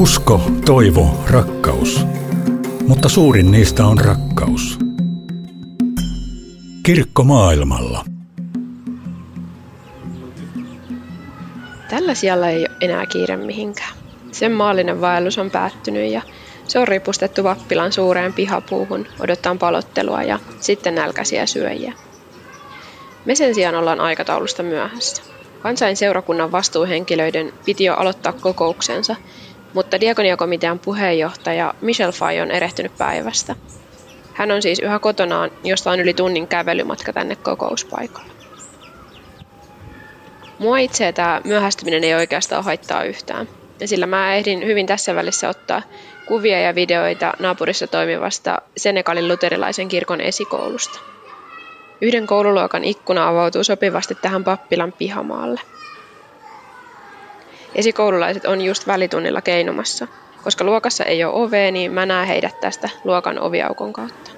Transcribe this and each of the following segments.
Usko, toivo, rakkaus. Mutta suurin niistä on rakkaus. Kirkko maailmalla. Tällä sijalla ei ole enää kiire mihinkään. Sen maallinen vaellus on päättynyt ja se on ripustettu Vappilan suureen pihapuuhun odottaa palottelua ja sitten nälkäisiä syöjiä. Me sen sijaan ollaan aikataulusta myöhässä. Kansain seurakunnan vastuuhenkilöiden piti jo aloittaa kokouksensa, mutta diakoniakomitean puheenjohtaja Michel Fay on erehtynyt päivästä. Hän on siis yhä kotonaan, josta on yli tunnin kävelymatka tänne kokouspaikalle. Mua itse tämä myöhästyminen ei oikeastaan haittaa yhtään, sillä mä ehdin hyvin tässä välissä ottaa kuvia ja videoita naapurissa toimivasta Senegalin luterilaisen kirkon esikoulusta. Yhden koululuokan ikkuna avautuu sopivasti tähän pappilan pihamaalle. Esikoululaiset on just välitunnilla keinumassa. Koska luokassa ei ole ovea, niin mä näen heidät tästä luokan oviaukon kautta.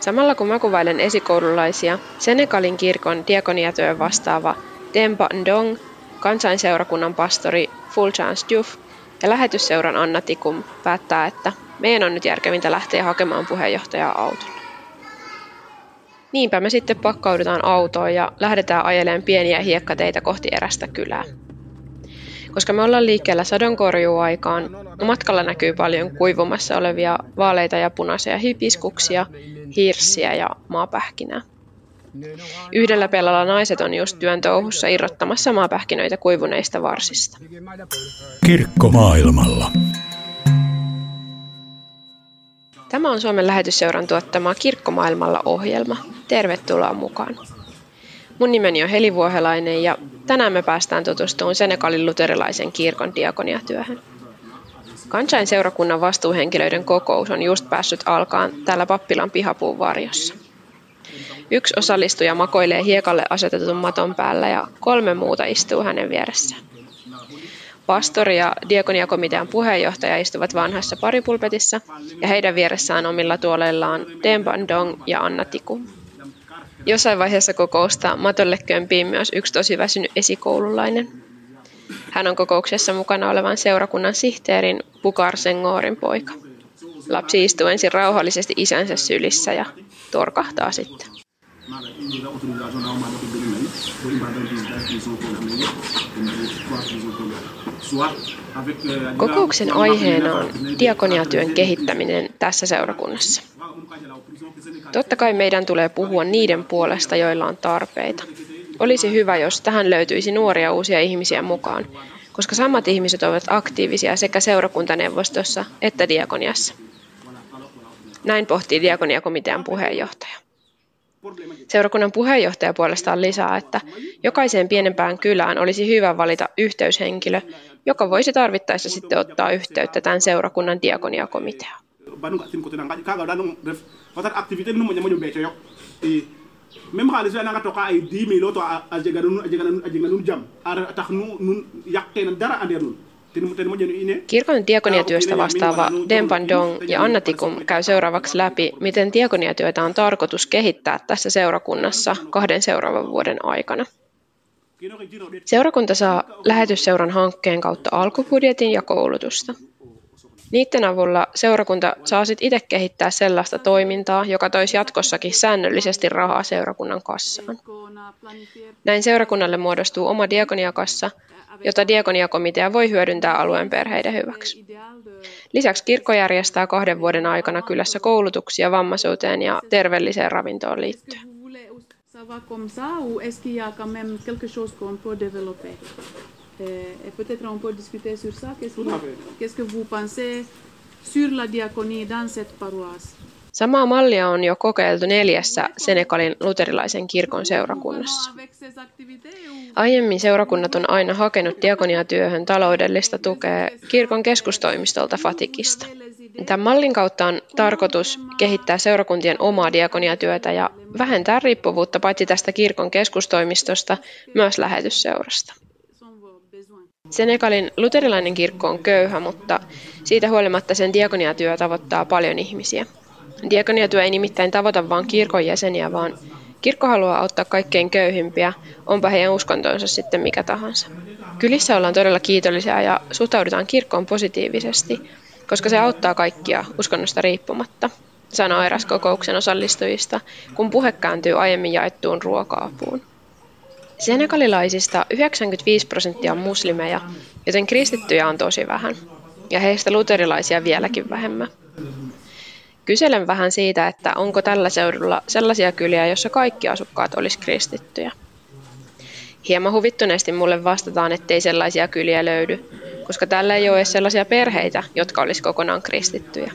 Samalla kun mä kuvailen esikoululaisia, Senegalin kirkon diakoniatyön vastaava Demba Ndong, kansainseurakunnan pastori Fulchance Diouf ja lähetysseuran Anna Tikum päättää, että meidän on nyt järkevintä lähteä hakemaan puheenjohtajaa autolla. Niinpä me sitten pakkaudutaan autoon ja lähdetään ajelemaan pieniä hiekkateitä kohti erästä kylää. Koska me ollaan liikkeellä sadonkorjuaikaan, matkalla näkyy paljon kuivumassa olevia vaaleita ja punaisia hipiskuksia, hirssiä ja maapähkinää. Yhdellä pelalla naiset on just työn touhussa irrottamassa maapähkinöitä kuivuneista varsista. Kirkko maailmalla. Tämä on Suomen lähetysseuran tuottama Kirkkomaailmalla ohjelma. Tervetuloa mukaan. Mun nimeni on Heli Vuohelainen ja tänään me päästään tutustumaan Senegalin luterilaisen kirkon diakoniatyöhön. Kansain seurakunnan vastuuhenkilöiden kokous on just päässyt alkaan täällä pappilan pihapuun varjossa. Yksi osallistuja makoilee hiekalle asetetun maton päällä ja kolme muuta istuu hänen vieressään. Pastori ja diakoniakomitean puheenjohtaja istuvat vanhassa paripulpetissa ja heidän vieressään omilla tuoleillaan Demban Dong ja Anna Tiku. Jossain vaiheessa kokousta matolle kömpii myös yksi tosi väsynyt esikoululainen. Hän on kokouksessa mukana olevan seurakunnan sihteerin Pukar Sengorin poika. Lapsi istuu ensin rauhallisesti isänsä sylissä ja torkahtaa sitten. Kokouksen aiheena on diakoniatyön kehittäminen tässä seurakunnassa. Totta kai meidän tulee puhua niiden puolesta, joilla on tarpeita. Olisi hyvä, jos tähän löytyisi nuoria uusia ihmisiä mukaan, koska samat ihmiset ovat aktiivisia sekä seurakuntaneuvostossa että diakoniassa. Näin pohtii diakoniakomitean puheenjohtaja. Seurakunnan puheenjohtaja puolestaan lisää, että jokaiseen pienempään kylään olisi hyvä valita yhteyshenkilö, joka voisi tarvittaessa sitten ottaa yhteyttä tämän seurakunnan diakoniakomiteaan. Même xaalis fe nanga toqa ay 10 mille to a jega nun a jega nun jam. A tax nun yaqteena dara ander nun Kirkon diakoniatyöstä vastaava Dempan Dong ja Anna Tikum käy seuraavaksi läpi, miten diakoniatyötä on tarkoitus kehittää tässä seurakunnassa kahden seuraavan vuoden aikana. Seurakunta saa lähetysseuran hankkeen kautta alkubudjetin ja koulutusta. Niiden avulla seurakunta saa sitten itse kehittää sellaista toimintaa, joka toisi jatkossakin säännöllisesti rahaa seurakunnan kassaan. Näin seurakunnalle muodostuu oma diakoniakassa, jota diakoniakomitea voi hyödyntää alueen perheiden hyväksi. Lisäksi kirkko järjestää kahden vuoden aikana kylässä koulutuksia vammaisuuteen ja terveelliseen ravintoon liittyen. Et peut-être on peut discuter sur ça. Qu'est-ce que vous pensez sur la diaconie dans cette paroisse? Samaa mallia on jo kokeiltu neljässä Senegalin luterilaisen kirkon seurakunnassa. Aiemmin seurakunnat on aina hakenut diakoniatyöhön taloudellista tukea kirkon keskustoimistolta Fatikista. Tämän mallin kautta on tarkoitus kehittää seurakuntien omaa diakoniatyötä ja vähentää riippuvuutta paitsi tästä kirkon keskustoimistosta myös lähetysseurasta. Senegalin luterilainen kirkko on köyhä, mutta siitä huolimatta sen diakoniatyö tavoittaa paljon ihmisiä. Diakoniatyö ei nimittäin tavoita vain kirkon jäseniä, vaan kirkko haluaa auttaa kaikkein köyhimpiä, onpa heidän uskontonsa sitten mikä tahansa. Kylissä ollaan todella kiitollisia ja suhtaudutaan kirkkoon positiivisesti, koska se auttaa kaikkia uskonnosta riippumatta, sanoi eräs kokouksen osallistujista, kun puhe kääntyy aiemmin jaettuun ruoka-apuun. Senegalilaisista 95 prosenttia on muslimeja, joten kristittyjä on tosi vähän, ja heistä luterilaisia vieläkin vähemmän. Kyselen vähän siitä, että onko tällä seudulla sellaisia kyliä, joissa kaikki asukkaat olisi kristittyjä. Hieman huvittuneesti mulle vastataan, ettei sellaisia kyliä löydy, koska tällä ei ole edes sellaisia perheitä, jotka olisi kokonaan kristittyjä.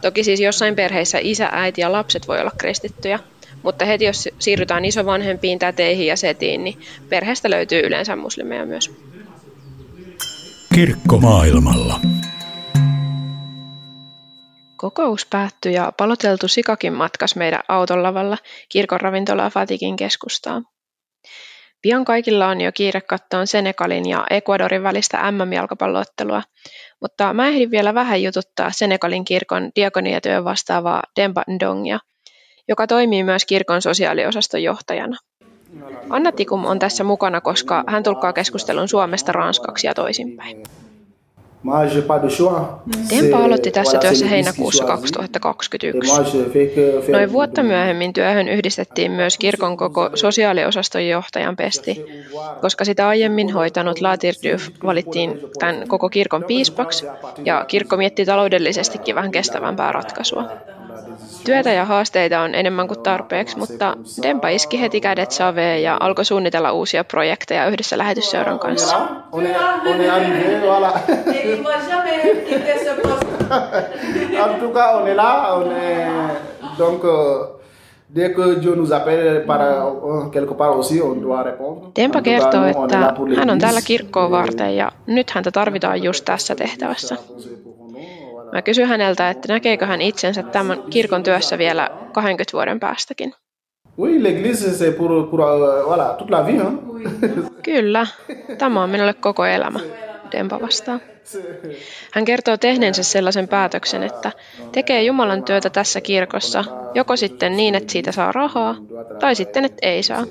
Toki siis jossain perheissä isä, äiti ja lapset voi olla kristittyjä, mutta heti jos siirrytään isovanhempiin, täteihin ja setiin, niin perheestä löytyy yleensä muslimeja myös. Kirkko maailmalla. Kokous päättyi ja paloteltu sikakin matkas meidän autolavalla kirkon ravintolaa Fatikin keskustaan. Pian kaikilla on jo kiire katsoa Senegalin ja Ecuadorin välistä MM-jalkapalloottelua, mutta mä ehdin vielä vähän jututtaa Senegalin kirkon diakoniatyön vastaavaa Demba Ndongia, joka toimii myös kirkon sosiaaliosaston johtajana. Anna Tikum on tässä mukana, koska hän tulkkaa keskustelun Suomesta ranskaksi ja toisinpäin. Tempa aloitti tässä työssä heinäkuussa 2021. Noin vuotta myöhemmin työhön yhdistettiin myös kirkon koko sosiaaliosaston johtajan pesti, koska sitä aiemmin hoitanut Latirdyf valittiin tämän koko kirkon piispaksi ja kirkko mietti taloudellisestikin vähän kestävämpää ratkaisua. Työtä ja haasteita on enemmän kuin tarpeeksi, mutta Dempa iski heti kädet saveen ja alkoi suunnitella uusia projekteja yhdessä lähetysseuran kanssa. en tout cas, on est là, on est donc euh, dès que Dieu nous appelle par quelque part aussi, on doit répondre. Tempa kertoo, että hän on täällä kirkkoa varten ja nyt häntä tarvitaan just tässä tehtävässä. Mä kysyin häneltä, että näkeekö hän itsensä tämän kirkon työssä vielä 20 vuoden päästäkin. Oui, l'église c'est pour, pour euh, voilà, toute la vie, hein? Kyllä, tämä on minulle koko elämä, Dempa vastaa. Hän kertoo tehneensä sellaisen päätöksen, että tekee Jumalan työtä tässä kirkossa, joko sitten niin, että siitä saa rahaa, tai sitten, että ei saa.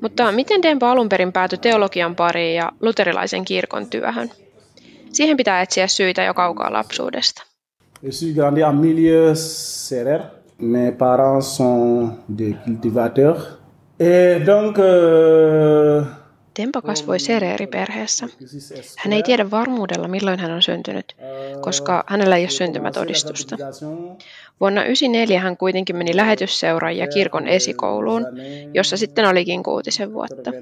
Mutta miten Dempa alun perin päätyi teologian pariin ja luterilaisen kirkon työhön? Siihen pitää etsiä syitä jo kaukaa lapsuudesta. Je suis grandi en milieu serrère. Mes parents sont des cultivateurs. Et donc, euh, Tempo kasvoi Sereeri-perheessä. Hän ei tiedä varmuudella, milloin hän on syntynyt, koska hänellä ei ole syntymätodistusta. Vuonna 1994 hän kuitenkin meni lähetysseuraan ja kirkon esikouluun, jossa sitten olikin kuutisen vuotta.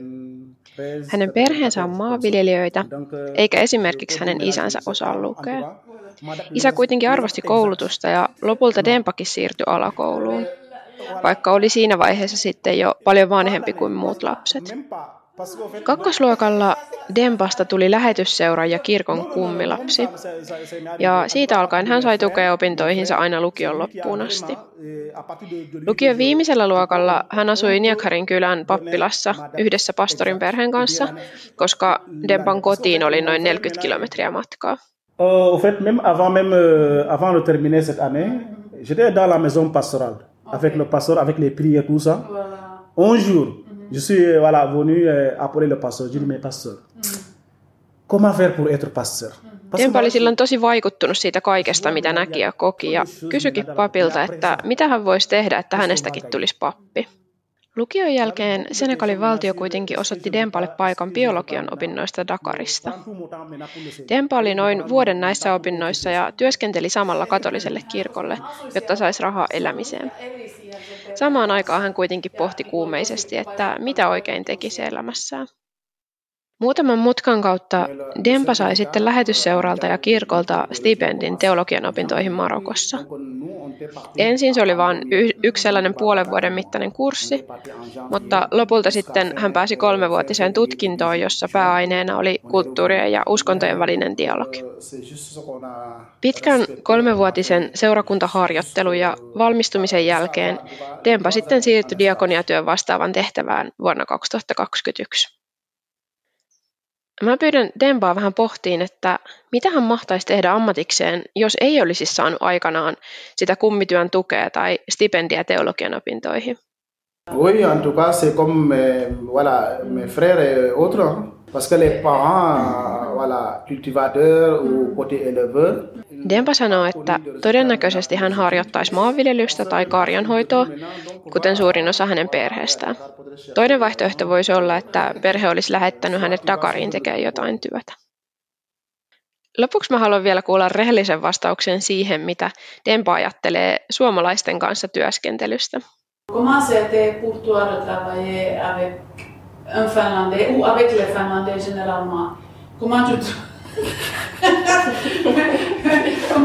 Hänen perheensä on maanviljelijöitä, eikä esimerkiksi hänen isänsä osaa lukea. Isä kuitenkin arvosti koulutusta ja lopulta Dempakin siirtyi alakouluun, vaikka oli siinä vaiheessa sitten jo paljon vanhempi kuin muut lapset. Kakkosluokalla Dempasta tuli lähetysseura ja kirkon kummilapsi, ja siitä alkaen hän sai tukea opintoihinsa aina lukion loppuun asti. Lukion viimeisellä luokalla hän asui Niakarin kylän pappilassa yhdessä pastorin perheen kanssa, koska Dempan kotiin oli noin 40 kilometriä matkaa. Euh, au fait, même avant, même, euh, avant de terminer cette année, j'étais dans la maison pastorale avec le pasteur, avec les prières, tout ça. Un jour, je suis euh, voilà, venu appeler le pasteur. Je lui ai dit, mais pasteur, comment faire pour être pasteur? Dempa oli silloin tosi vaikuttunut siitä kaikesta, mitä näki ja koki, ja kysyikin papilta, että mitä hän voisi tehdä, että hänestäkin tulisi pappi. Lukion jälkeen Senegalin valtio kuitenkin osoitti Dempalle paikan biologian opinnoista Dakarista. Dempa oli noin vuoden näissä opinnoissa ja työskenteli samalla katoliselle kirkolle, jotta saisi rahaa elämiseen. Samaan aikaan hän kuitenkin pohti kuumeisesti, että mitä oikein tekisi elämässään. Muutaman mutkan kautta Dempa sai sitten lähetysseuralta ja kirkolta stipendin teologian opintoihin Marokossa. Ensin se oli vain yksi sellainen puolen vuoden mittainen kurssi, mutta lopulta sitten hän pääsi kolmevuotiseen tutkintoon, jossa pääaineena oli kulttuurien ja uskontojen välinen dialogi. Pitkän kolmevuotisen seurakuntaharjoittelun ja valmistumisen jälkeen Dempa sitten siirtyi diakoniatyön vastaavan tehtävään vuonna 2021. Mä pyydän Dembaa vähän pohtiin, että mitä hän mahtaisi tehdä ammatikseen, jos ei olisi saanut aikanaan sitä kummityön tukea tai stipendiä teologian opintoihin. Oui, en tout cas, c'est comme mes, voilà, mes frères et autres. Parce que les parents, voilà, cultivateurs ou côté éleveur. Dempa sanoo, että todennäköisesti hän harjoittaisi maanviljelystä tai karjanhoitoa, kuten suurin osa hänen perheestään. Toinen vaihtoehto voisi olla, että perhe olisi lähettänyt hänet Dakariin tekemään jotain työtä. Lopuksi mä haluan vielä kuulla rehellisen vastauksen siihen, mitä Dempa ajattelee suomalaisten kanssa työskentelystä. Un Finlandais ou avec les Finlandais généralement Comment tu,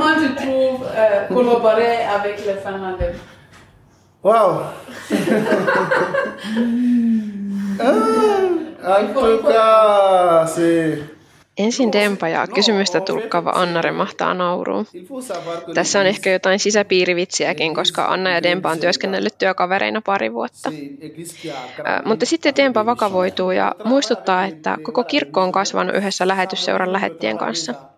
Comment tu trouves euh, collaborer avec les Finlandais Wow. Ah, En tout cas, c'est Ensin Dempa ja kysymystä tulkkaava Anna remahtaa nauruun. Tässä on ehkä jotain sisäpiirivitsiäkin, koska Anna ja Dempa on työskennellyt työkavereina pari vuotta. mutta sitten Dempa vakavoituu ja muistuttaa, että koko kirkko on kasvanut yhdessä lähetysseuran lähettien kanssa –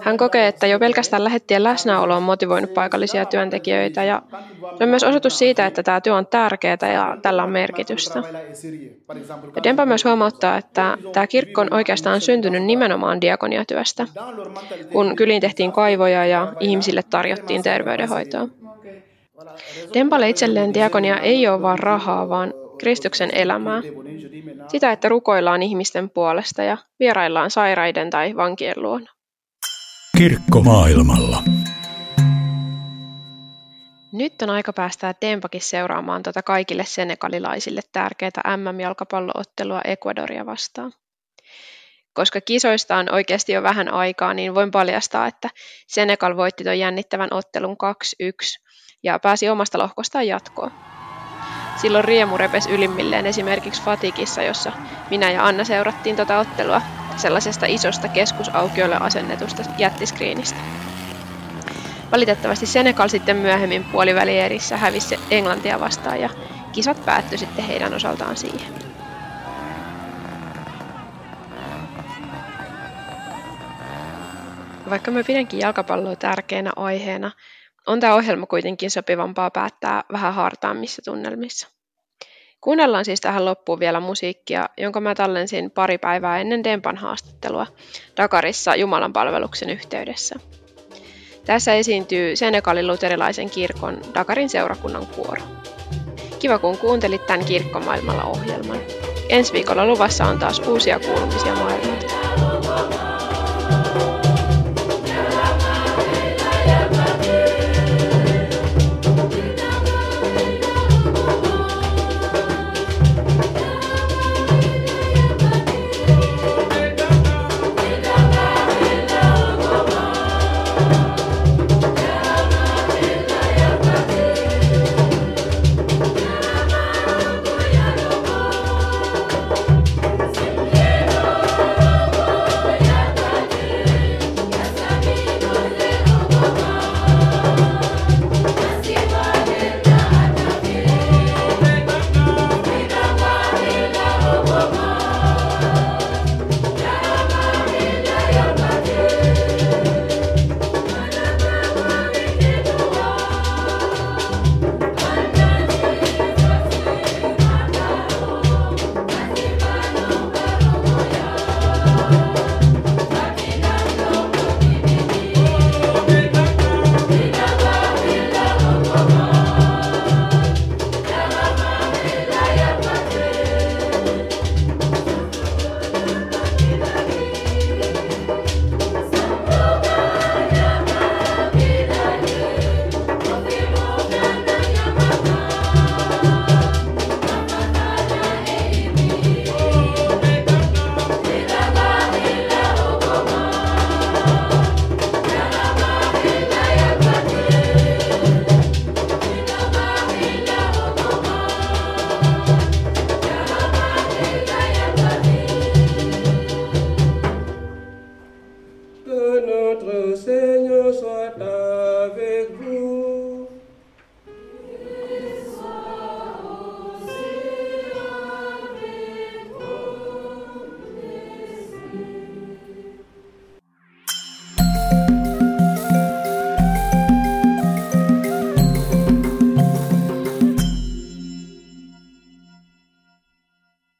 hän kokee, että jo pelkästään lähettien läsnäolo on motivoinut paikallisia työntekijöitä ja se on myös osoitus siitä, että tämä työ on tärkeää ja tällä on merkitystä. Ja Dempa myös huomauttaa, että tämä kirkko on oikeastaan syntynyt nimenomaan diakoniatyöstä, kun kyliin tehtiin kaivoja ja ihmisille tarjottiin terveydenhoitoa. Dempalle itselleen diakonia ei ole vain rahaa, vaan Kristuksen elämää. Sitä, että rukoillaan ihmisten puolesta ja vieraillaan sairaiden tai vankien luona. Kirkko maailmalla. Nyt on aika päästää Tempakin seuraamaan tuota kaikille senegalilaisille tärkeää MM-jalkapalloottelua Ecuadoria vastaan. Koska kisoista on oikeasti jo vähän aikaa, niin voin paljastaa, että Senegal voitti tuon jännittävän ottelun 2-1 ja pääsi omasta lohkostaan jatkoon. Silloin riemu repes ylimmilleen esimerkiksi Fatikissa, jossa minä ja Anna seurattiin tuota ottelua sellaisesta isosta keskusaukiolle asennetusta jättiskriinistä. Valitettavasti Senegal sitten myöhemmin puolivälierissä hävisi Englantia vastaan ja kisat päättyi sitten heidän osaltaan siihen. Vaikka mä pidänkin jalkapalloa tärkeänä aiheena, on tämä ohjelma kuitenkin sopivampaa päättää vähän hartaammissa tunnelmissa. Kuunnellaan siis tähän loppuun vielä musiikkia, jonka mä tallensin pari päivää ennen Dempan haastattelua Dakarissa Jumalan palveluksen yhteydessä. Tässä esiintyy Senegalin luterilaisen kirkon Dakarin seurakunnan kuoro. Kiva kun kuuntelit tämän Kirkkomaailmalla ohjelman. Ensi viikolla luvassa on taas uusia kuulumisia maailmalta.